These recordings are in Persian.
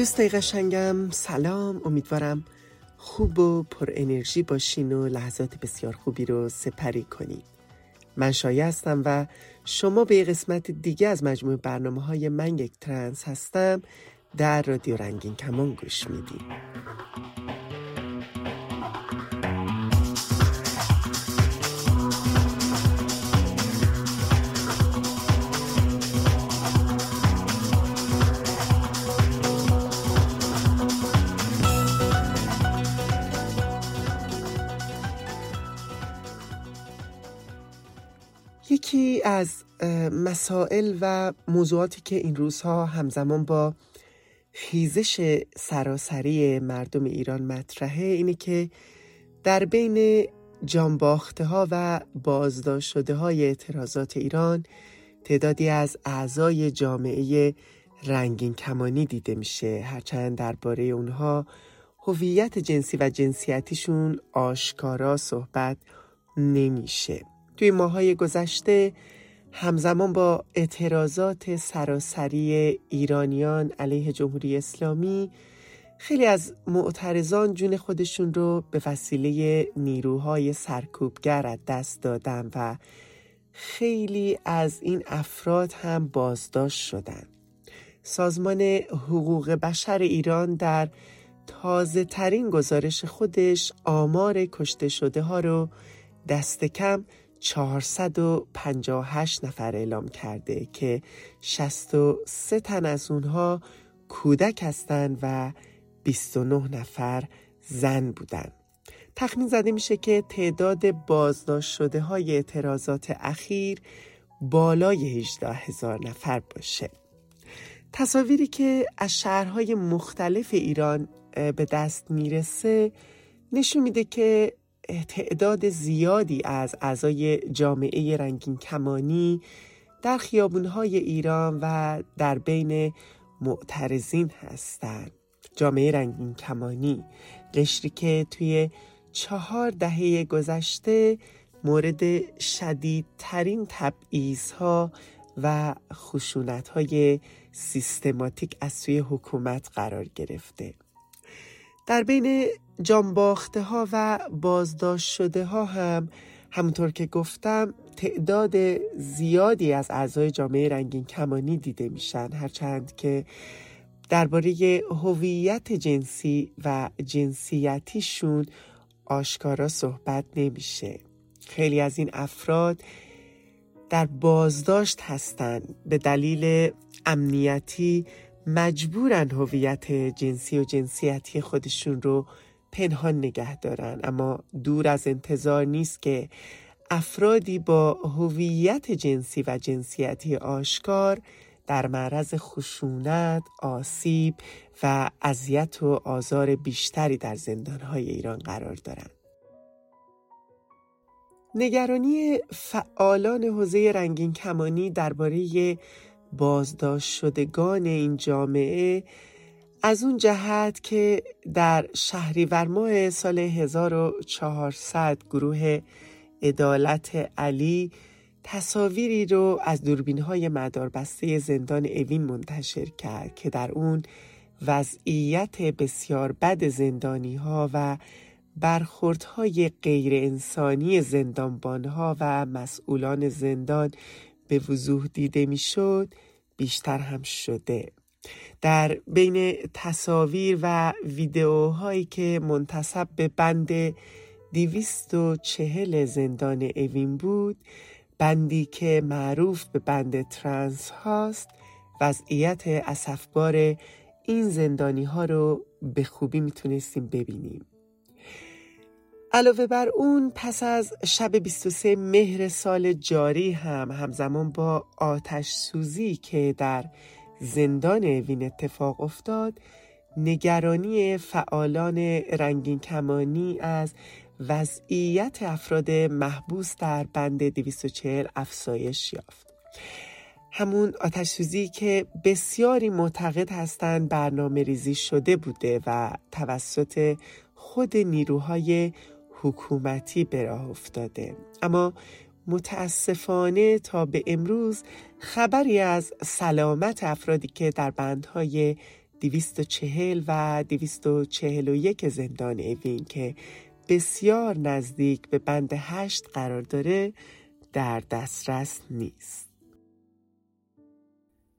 دوستای قشنگم سلام. امیدوارم خوب و پر انرژی باشین و لحظات بسیار خوبی رو سپری کنین. من شایع هستم و شما به قسمت دیگه از مجموع برنامه های من یک ترنس هستم. در رادیو رنگین کمان گوش میدین. یکی از مسائل و موضوعاتی که این روزها همزمان با خیزش سراسری مردم ایران مطرحه اینه که در بین جانباخته ها و بازداشت شده های اعتراضات ایران تعدادی از اعضای جامعه رنگین کمانی دیده میشه. هرچند درباره اونها هویت جنسی و جنسیتیشون آشکارا صحبت نمیشه. توی ماهای گذشته همزمان با اعتراضات سراسری ایرانیان علیه جمهوری اسلامی خیلی از معترضان جون خودشون رو به وسیله نیروهای سرکوبگر از دست دادن و خیلی از این افراد هم بازداشت شدن. سازمان حقوق بشر ایران در تازه ترین گزارش خودش آمار کشته شده ها رو دست کم 458 نفر اعلام کرده که 63 تن از اونها کودک هستند و 29 نفر زن بودند. تخمین زده میشه که تعداد بازداشت شده های اعتراضات اخیر بالای 18 هزار نفر باشه. تصاویری که از شهرهای مختلف ایران به دست می‌رسه نشون میده که تعداد زیادی از اعضای جامعه رنگین کمانی در خیابونهای ایران و در بین معترضین هستند. جامعه رنگین کمانی قشری که توی چهار دهه گذشته مورد شدیدترین تبعیض ها و خشونت های سیستماتیک از سوی حکومت قرار گرفته. در بین جانباخته ها و بازداشت شده ها هم همونطور که گفتم تعداد زیادی از اعضای جامعه رنگین کمانی دیده میشن. هرچند که درباره هویت جنسی و جنسیتیشون آشکارا صحبت نمیشه. خیلی از این افراد در بازداشت هستند به دلیل امنیتی مجبورن هویت جنسی و جنسیتی خودشون رو پنهان نگه دارن اما دور از انتظار نیست که افرادی با هویت جنسی و جنسیتی آشکار در معرض خشونت، آسیب و اذیت و آزار بیشتری در زندانهای ایران قرار دارند. نگرانی فعالان حوزه رنگین کمانی درباره بازداشت شدگان این جامعه از اون جهت که در شهریور ماه سال 1400 گروه عدالت علی تصاویری رو از دوربین های مداربسته زندان اوین منتشر کرد که در اون وضعیت بسیار بد زندانی ها و برخوردهای غیر انسانی زندانبان ها و مسئولان زندان به وضوح دیده می‌شد بیشتر هم شده. در بین تصاویر و ویدئوهایی که منتصب به بند دیویست و چهل زندان اوین بود بندی که معروف به بند ترانس هاست وضعیت اصفبار این زندانی ها رو به خوبی می‌تونستیم ببینیم. علاوه بر اون پس از شب 23 مهر سال جاری هم همزمان با آتش سوزی که در زندان وین اتفاق افتاد. نگرانی فعالان رنگین کمانی از وضعیت افراد محبوس در بند 240 افزایش یافت. همون آتش سوزی که بسیاری معتقد هستند برنامه ریزی شده بوده و توسط خود نیروهای حکومتی به راه افتاده. اما متاسفانه تا به امروز خبری از سلامت افرادی که در بندهای 240 و 241 زندان اوین که بسیار نزدیک به بند هشت قرار داره در دسترس نیست.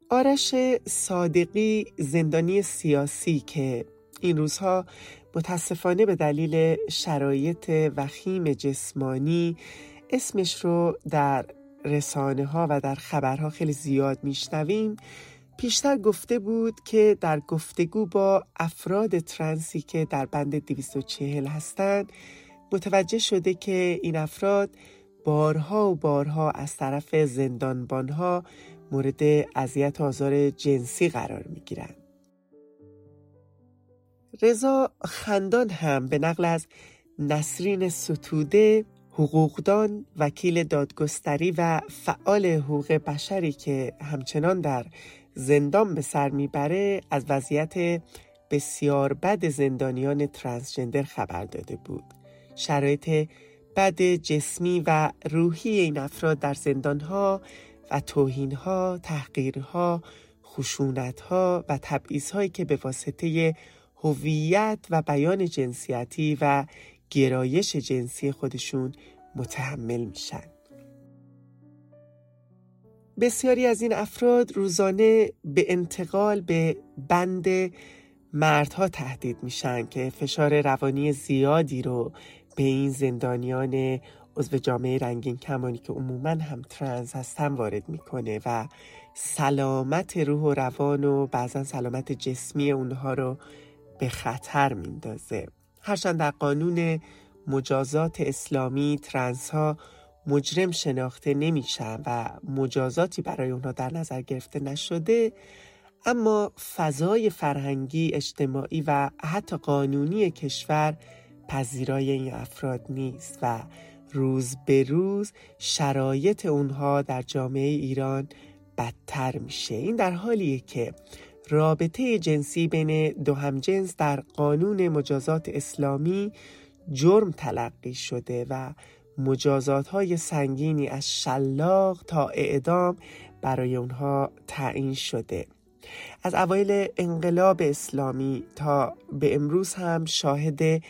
آرش صادقی زندانی سیاسی که این روزها متاسفانه به دلیل شرایط وخیم جسمانی اسمش رو در رسانه ها و در خبرها خیلی زیاد میشنویم پیشتر گفته بود که در گفتگو با افراد ترنسی که در بند 240 هستند متوجه شده که این افراد بارها و بارها از طرف زندانبانها مورد اذیت آزار جنسی قرار می گیرن. رضا خندان هم به نقل از نسرین ستوده حقوقدان وکیل دادگستری و فعال حقوق بشری که همچنان در زندان به سر می‌بره از وضعیت بسیار بد زندانیان ترانسجندر خبر داده بود. شرایط بد جسمی و روحی این افراد در زندانها و توهینها، تحقیرها، خشونتها و تبعیضهایی که به واسطه هویت و بیان جنسیتی و گرایش جنسی خودشون متحمل میشن. بسیاری از این افراد روزانه به انتقال به بند مردها تهدید میشن که فشار روانی زیادی رو به این زندانیان عضو جامعه رنگین کمانی که عموما هم ترنس هستن وارد می‌کنه و سلامت روح و روان و بعضا سلامت جسمی اونها رو به خطر میندازه هرچند در قانون مجازات اسلامی ترنس ها مجرم شناخته نمیشن و مجازاتی برای اونها در نظر گرفته نشده اما فضای فرهنگی، اجتماعی و حتی قانونی کشور پذیرای این افراد نیست و روز به روز شرایط اونها در جامعه ایران بدتر میشه. این در حالیه که رابطه جنسی بین دو همجنس در قانون مجازات اسلامی جرم تلقی شده و مجازات های سنگینی از شلاق تا اعدام برای اونها تعیین شده. از اوایل انقلاب اسلامی تا به امروز هم شاهد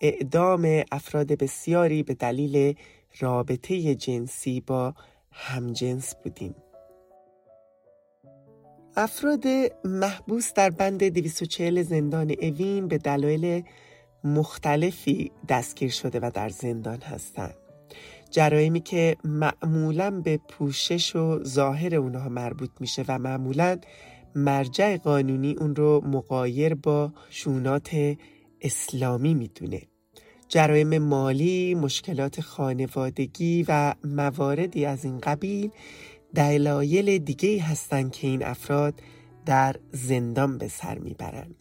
اعدام افراد بسیاری به دلیل رابطه جنسی با همجنس بودیم. افراد محبوس در بند 240 زندان اوین به دلایل مختلفی دستگیر شده و در زندان هستند. جرایمی که معمولا به پوشش و ظاهر اونها مربوط میشه و معمولا مرجع قانونی اون رو مقایر با شونات اسلامی می‌دونه جرایم مالی، مشکلات خانوادگی و مواردی از این قبیل دلایل دیگه هستند که این افراد در زندان به سر می‌برند.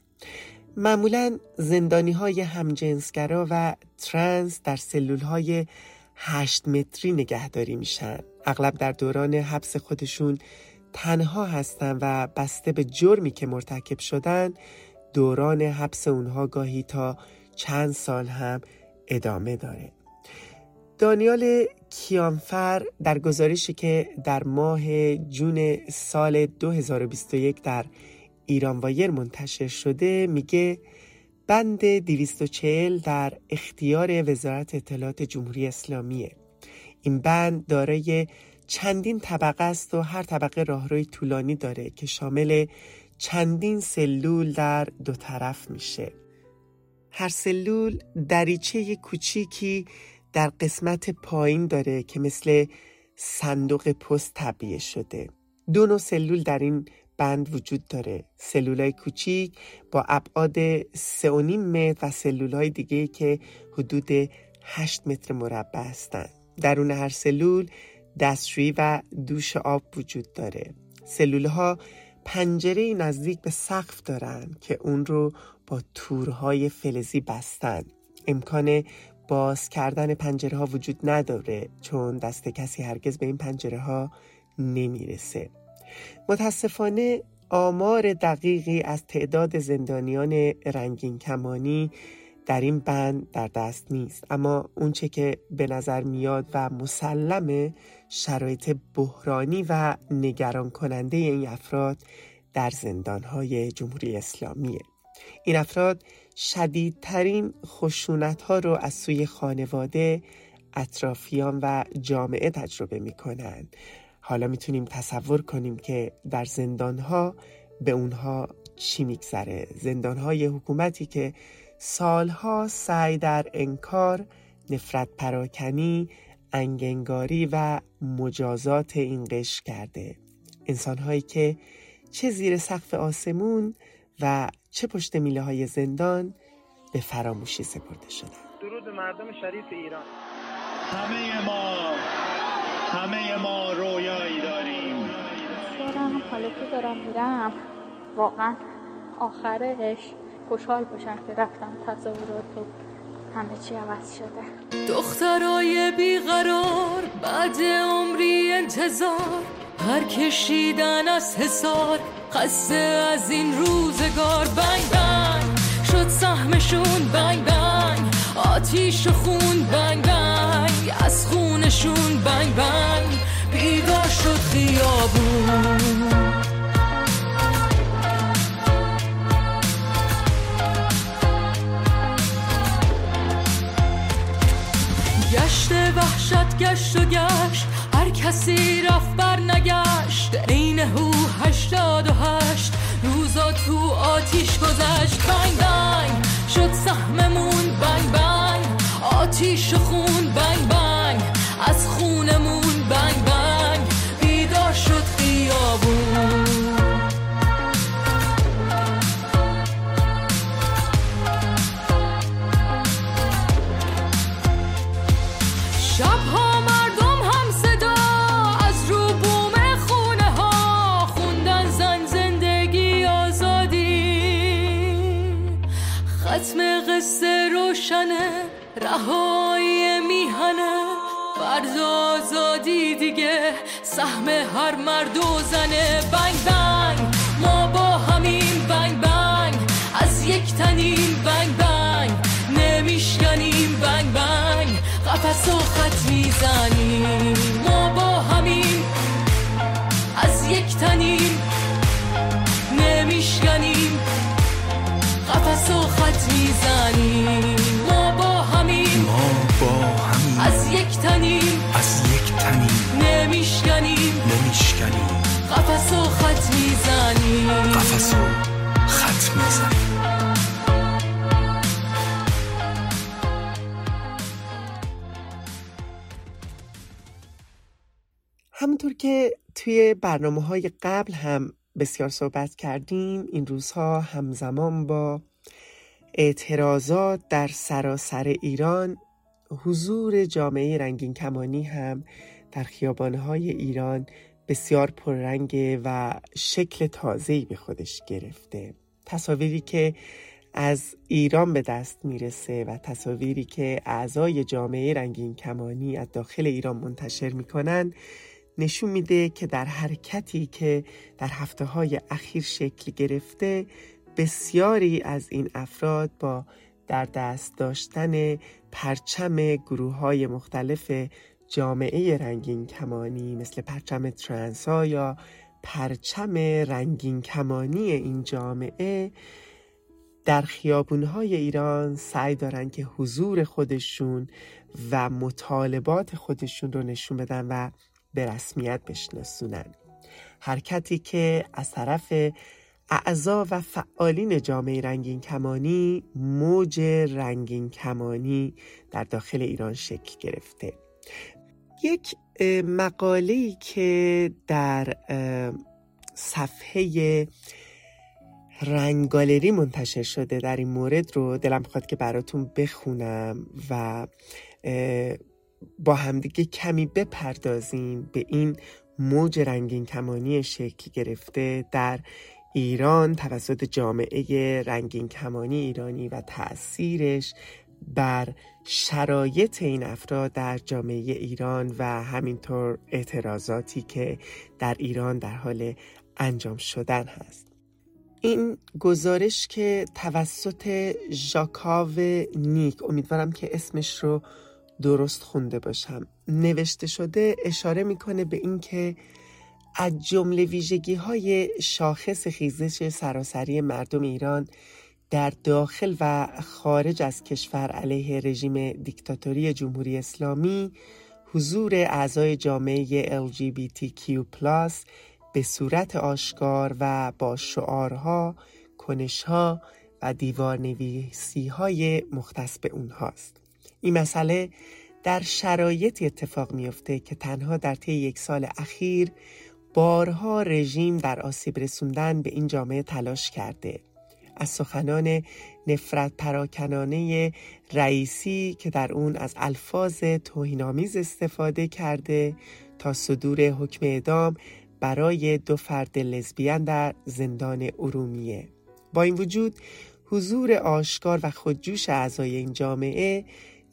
معمولا زندانی های همجنسگرا و ترنس در سلول های هشت متری نگهداری میشن اغلب در دوران حبس خودشون تنها هستن و بسته به جرمی که مرتکب شدن دوران حبس اونها گاهی تا چند سال هم ادامه داره دانیال کیانفر در گزارشی که در ماه جون سال 2021 در ایران وایر منتشر شده میگه بند 240 در اختیار وزارت اطلاعات جمهوری اسلامیه. این بند دارای چندین طبقه است و هر طبقه راهروی طولانی داره که شامل چندین سلول در دو طرف میشه. هر سلول دریچه کوچیکی در قسمت پایین داره که مثل صندوق پست طبیعه شده. دو نوع سلول در این بند وجود داره. سلول های کوچیک با ابعاد 3.5 متر و سلول های دیگه که حدود 8 متر مربع هستند. درون هر سلول دستشویی و دوش آب وجود داره. سلول ها پنجره نزدیک به سقف دارن که اون رو با تورهای فلزی بستن امکان باز کردن پنجره ها وجود نداره چون دست کسی هرگز به این پنجره ها نمی‌رسه. متاسفانه آمار دقیقی از تعداد زندانیان رنگین کمانی در این بند در دست نیست. اما اونچه که به نظر میاد و مسلم شرایط بحرانی و نگران کننده این افراد در زندانهای جمهوری اسلامیه. این افراد شدیدترین خشونت ها رو از سوی خانواده اطرافیان و جامعه تجربه می کنند. حالا می‌تونیم تصور کنیم که در زندان ها به اونها چی میگذره زندان های حکومتی که سالها سعی در انکار نفرت پراکنی انگنگاری و مجازات این قش کرده انسان هایی که چه زیر سقف آسمون و چه پشت میله های زندان به فراموشی سپرده شدن. درود مردم شریف ایران. همه ما همه ما رویایی داریم. دارم حالا که دارم میرم واقعا آخرش خوشحال باشم که رفتم تصورات و همه چی عوض شده. دخترای بیقرار بعد عمری انتظار هر کشیدن از حسار قصه از این روزگار. بنگ بنگ شد سهمشون. بنگ بنگ آتیش و خون. بنگ بنگ از خونشون. بنگ بنگ بیدار شد خیابون. گشت وحشت گشت و گشت هر کسی رفت بر نگشت. عین هو هشتاد و هشت. روزا تو آتیش گذشت. بنگ بنگ. شد سهممون بنگ بنگ. آتیش خون بنگ بنگ. رهایی میهنه فرد آزادی دیگه سهم هر مرد و زنه بنگ بنگ ما با همین بنگ بنگ. از یک تنیم بنگ بنگ نمیشکنیم بنگ بنگ. قفص و خط می‌زنیم ما با همین. از یک تنیم نمیشکنیم. قفص و خط می‌زنیم. تنیم از یک تنیم نمیشکنیم نمیشکنیم قفص و خط می‌زنیم قفص و خط می‌زنیم همونطور که توی برنامه های قبل هم بسیار صحبت کردیم این روزها همزمان با اعتراضات در سراسر ایران حضور جامعه رنگین کمانی هم در خیابانهای ایران بسیار پررنگه و شکل تازه‌ای به خودش گرفته. تصاویری که از ایران به دست می‌رسه و تصاویری که اعضای جامعه رنگین کمانی از داخل ایران منتشر می‌کنن نشون میده که در حرکتی که در هفته های اخیر شکل گرفته بسیاری از این افراد با در دست داشتن پرچم گروه های مختلف جامعه رنگین کمانی مثل پرچم ترنسا یا پرچم رنگین کمانی این جامعه در خیابونهای ایران سعی دارن که حضور خودشون و مطالبات خودشون رو نشون بدن و به رسمیت بشناسونن. حرکتی که از طرف اعضا و فعالین جامعه رنگین کمانی موج رنگین کمانی در داخل ایران شکل گرفته. یک مقاله که در صفحه رنگ گالری منتشر شده در این مورد رو دلم می‌خواد که براتون بخونم و با همدیگه کمی بپردازیم به این موج رنگین کمانی شکل گرفته در ایران توسط جامعه رنگین کمانی ایرانی و تأثیرش بر شرایط این افراد در جامعه ایران و همینطور اعتراضاتی که در ایران در حال انجام شدن هست. این گزارش که توسط ژاکاو نیک امیدوارم که اسمش رو درست خونده باشم نوشته شده اشاره می‌کنه به اینکه از جمله ویژگی های شاخص خیزش سراسری مردم ایران در داخل و خارج از کشور علیه رژیم دیکتاتوری جمهوری اسلامی حضور اعضای جامعه LGBTQ+ به صورت آشکار و با شعارها، کنشها و دیوار نویسی های مختص به اونهاست. این مسئله در شرایطی اتفاق میافته که تنها در طی یک سال اخیر بارها رژیم در آسیب رسوندن به این جامعه تلاش کرده. از سخنان نفرت پراکنانه رئیسی که در اون از الفاظ توهینآمیز استفاده کرده تا صدور حکم اعدام برای دو فرد لزبیان در زندان ارومیه. با این وجود حضور آشکار و خودجوش اعضای این جامعه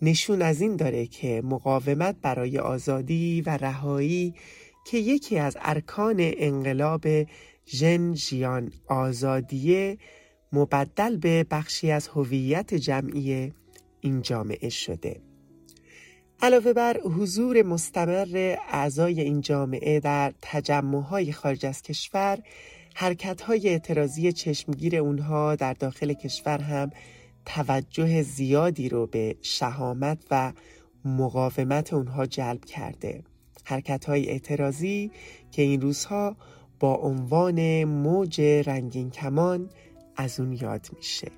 نشون از این داره که مقاومت برای آزادی و رهایی که یکی از ارکان انقلاب ژن ژیان آزادیه مبدل به بخشی از هویت جمعی این جامعه شده. علاوه بر حضور مستمر اعضای این جامعه در تجمعهای خارج از کشور حرکتهای اعتراضی چشمگیر اونها در داخل کشور هم توجه زیادی رو به شهامت و مقاومت اونها جلب کرده. حرکت های اعتراضی که این روزها با عنوان موج رنگین کمان از اون یاد میشه.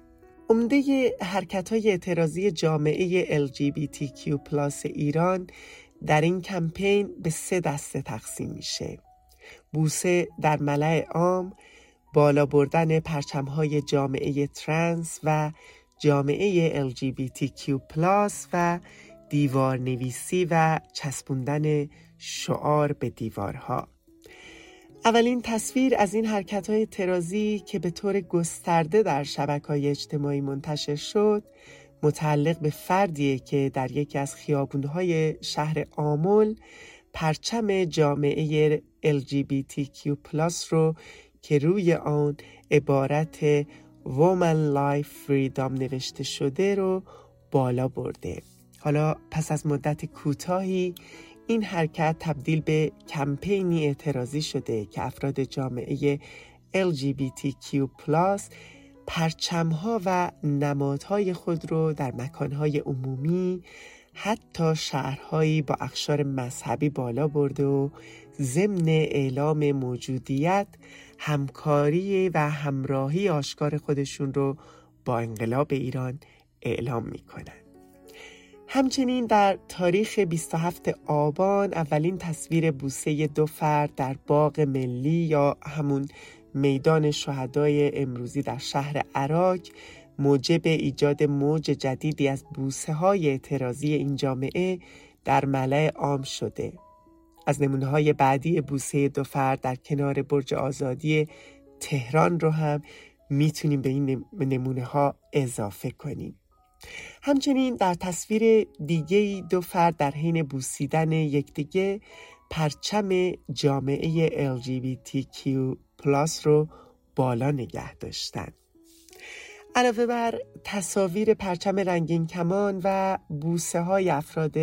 عمده حرکت های اعتراضی جامعه LGBTQ ایران در این کمپین به سه دسته تقسیم میشه. بوسه در ملع عام بالا بردن های جامعه ترنس و جامعه LGBTQ و دیوار نویسی و چسبوندن شعار به دیوارها. اولین تصویر از این حرکت های ترازی که به طور گسترده در شبکه های اجتماعی منتشر شد متعلق به فردیه که در یکی از خیابونهای شهر آمل پرچم جامعه LGBTQ رو که روی آن عبارت Woman Life Freedom نوشته شده رو بالا برده. حالا پس از مدت کوتاهی این حرکت تبدیل به کمپینی اعتراضی شده که افراد جامعه LGBTQ پرچمها و نمادهای خود رو در مکانهای عمومی حتی شهرهایی با اخشار مذهبی بالا برده و ضمن اعلام موجودیت همکاری و همراهی آشکار خودشون رو با انقلاب ایران اعلام می همچنین در تاریخ 27 آبان اولین تصویر بوسه دو فرد در باغ ملی یا همون میدان شهدای امروزی در شهر عراق موجب ایجاد موج جدیدی از بوسه های اعتراضی این جامعه در ملع عام شده. از نمونه های بعدی بوسه دو فرد در کنار برج آزادی تهران رو هم می‌تونیم به این نمونه ها اضافه کنیم. همچنین در تصویر دیگه دو فرد در حین بوسیدن یکدیگه پرچم جامعه LGBTQ رو بالا نگه داشتن. علاوه بر تصاویر پرچم رنگین کمان و بوسه های افراد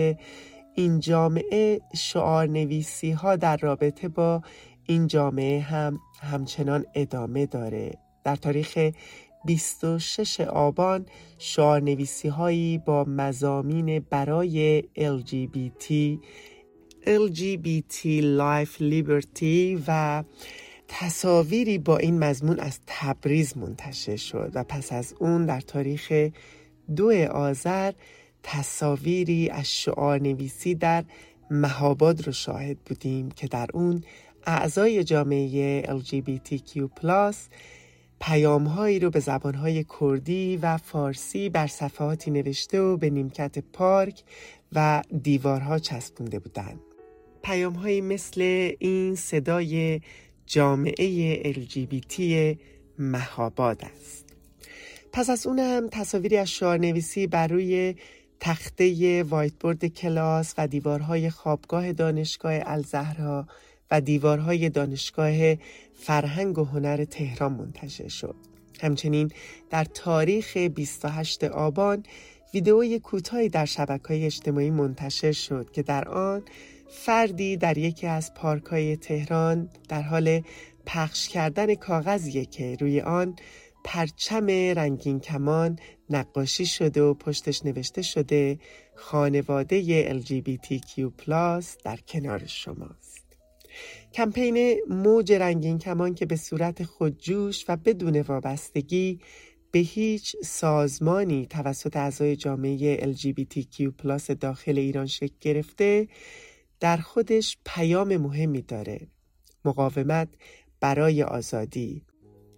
این جامعه شعار نویسی ها در رابطه با این جامعه هم همچنان ادامه داره. در تاریخ 26 آبان شعارنویسی هایی با مزامین برای LGBT LGBT Life Liberty و تصاویری با این مضمون از تبریز منتشر شد و پس از اون در تاریخ دو آذر تصاویری از شعار نویسی در مهاباد رو شاهد بودیم که در اون اعضای جامعه LGBTQ پیامهایی رو به زبانهای کردی و فارسی بر صفحاتی نوشته و به نیمکت پارک و دیوارها چسبونده بودند. پیامهایی مثل این صدای جامعه LGBT مهاباد است. پس از اون هم تصاویری از شعارنویسی بر روی تخته وایت بورد کلاس و دیوارهای خوابگاه دانشگاه الزهرا و دیوارهای دانشگاه فرهنگ و هنر تهران منتشر شد. همچنین در تاریخ 28 آبان ویدئوی کوتاهی در شبکه های اجتماعی منتشر شد که در آن فردی در یکی از پارک های تهران در حال پخش کردن کاغذیه که روی آن پرچم رنگین کمان نقاشی شده و پشتش نوشته شده خانواده LGBTQ+ در کنار شماست. کمپین موج رنگین کمان که به صورت خودجوش و بدون وابستگی به هیچ سازمانی توسط اعضای جامعه LGBTQ+ داخل ایران شکل گرفته در خودش پیام مهمی داره مقاومت برای آزادی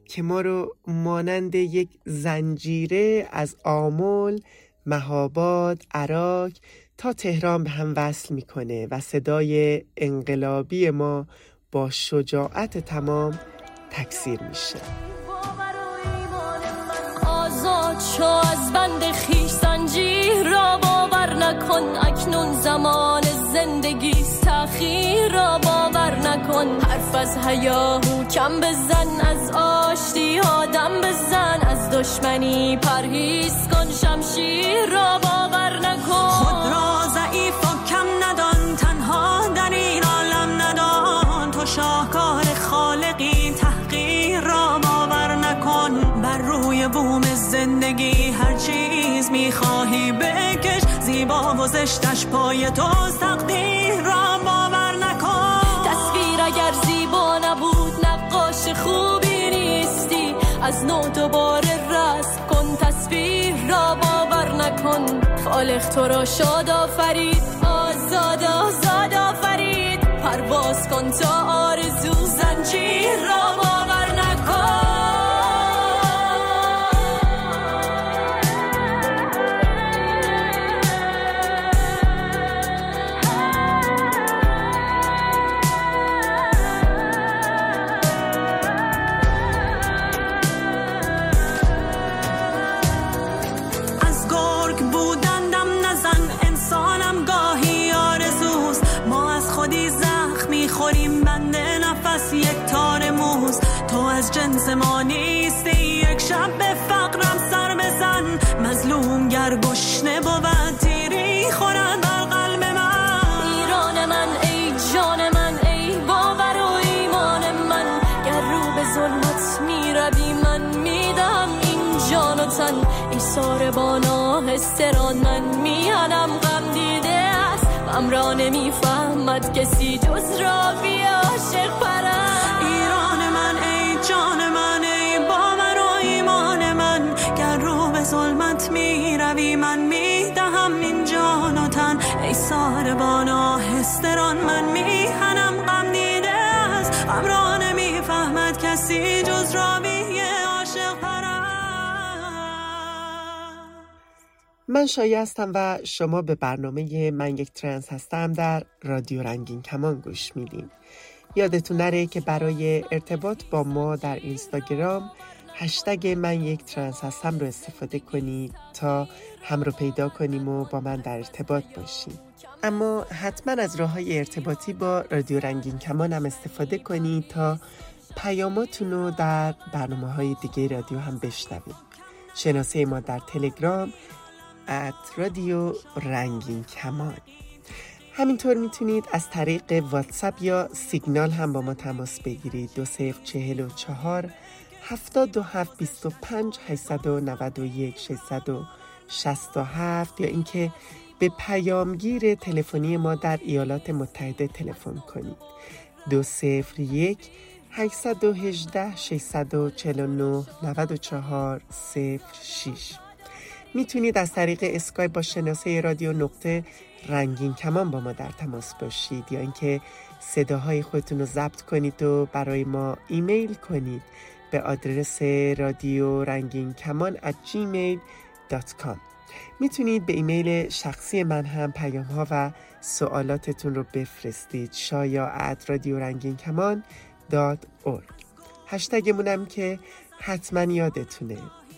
که ما رو مانند یک زنجیره از آمل، مهاباد، عراق تا تهران به هم وصل می‌کنه و صدای انقلابی ما با شجاعت تمام تکثیر میشه. آزاد شو از بند خیش زنجیر را باور نکن اکنون زمان زندگی باور نکن. حرف از هیاهو کم بزن. از آشتی آدم بزن. از دشمنی پرهیز کن. شمشیر را باور نکن. خود را ضعیف و کم ندان. تنها در این عالم ندان. تو شاهکار خالقی. تحقیر را باور نکن. بر روی بوم زندگی هر چیز می‌خواهی بکش. زیبا و زشتش پای تو. تقدیر را باور دوباره رسم کن تصویر را باور نکن. خالق تو را شاد آفرید. آزاد آزاد آفرید. پرواز کن تا آرزو زنجیر را باور کسی جز پرست. من شایع هستم و شما به برنامه من یک ترنس هستم در رادیو رنگین کمان گوش میدین. یادتون نره که برای ارتباط با ما در اینستاگرام هشتگ من یک ترنس هستم رو استفاده کنید تا هم رو پیدا کنیم و با من در ارتباط باشیم اما حتما از راه های ارتباطی با رادیو رنگین کمان هم استفاده کنید تا پیاماتون رو در برنامه های دیگه رادیو هم بشنوید. شناسه ما در تلگرام ات رادیو رنگین کمان. همینطور می‌تونید از طریق واتساپ یا سیگنال هم با ما تماس بگیرید. دو صفر چهل و چهار هفتاد و هفت بیست و پنج هشتصد و نود و یک ششصد و شست و هفت یا اینکه به پیامگیر تلفنی ما در ایالات متحده تلفن کنید. دو صفر یک 818 649 94 06 می‌تونید از طریق اسکایپ با شناسه رادیو نقطه رنگین کمان با ما در تماس باشید یا اینکه صداهای خودتون رو ضبط کنید و برای ما ایمیل کنید به آدرس رادیو رنگین کمان at gmail.com می‌تونید به ایمیل شخصی من هم پیام ها و سوالاتتون رو بفرستید. شایا رادیو رنگین کمان هشتگمونم که حتما یادتونه.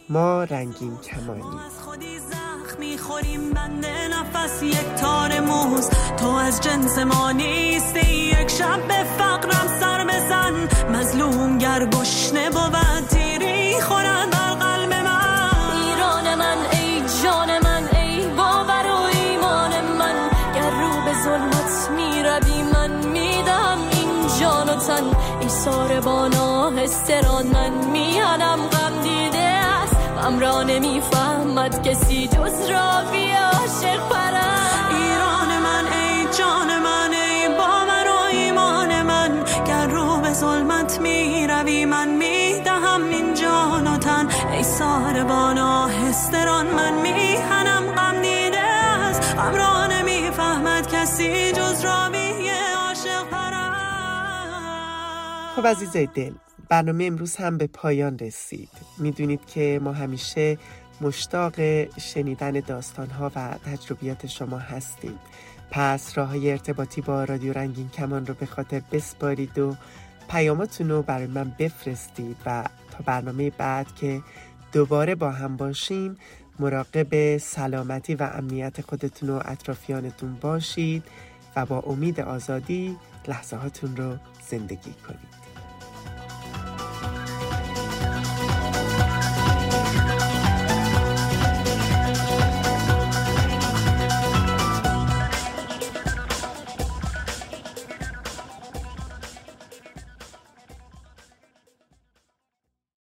ما رنگین کمانی از خودی زخم می‌خوریم بنده نفس یک تار موز. تو از جنس ما نیستی یک شب به فقرم سر بزن. مظلوم گر گشنه بود تیری خورد. ایسار بانا هستران من میانم غم دیده است. غم را نمی‌فهمد کسی جز راوی عاشق پرست. ایران من ای جان من ای باور و ایمان من. گر رو به ظلمت می روی من می دهم این جان و تن. ای ساربانا هستران من میهنم غم دیده است. غم را خب عزیزای دل برنامه امروز هم به پایان رسید. می‌دونید که ما همیشه مشتاق شنیدن داستانها و تجربیات شما هستیم. پس راه های ارتباطی با رادیو رنگین کمان رو به خاطر بسپارید و پیاماتون رو برای من بفرستید و تا برنامه بعد که دوباره با هم باشیم مراقب سلامتی و امنیت خودتون و اطرافیانتون باشید و با امید آزادی لحظه هاتون رو زندگی کنید.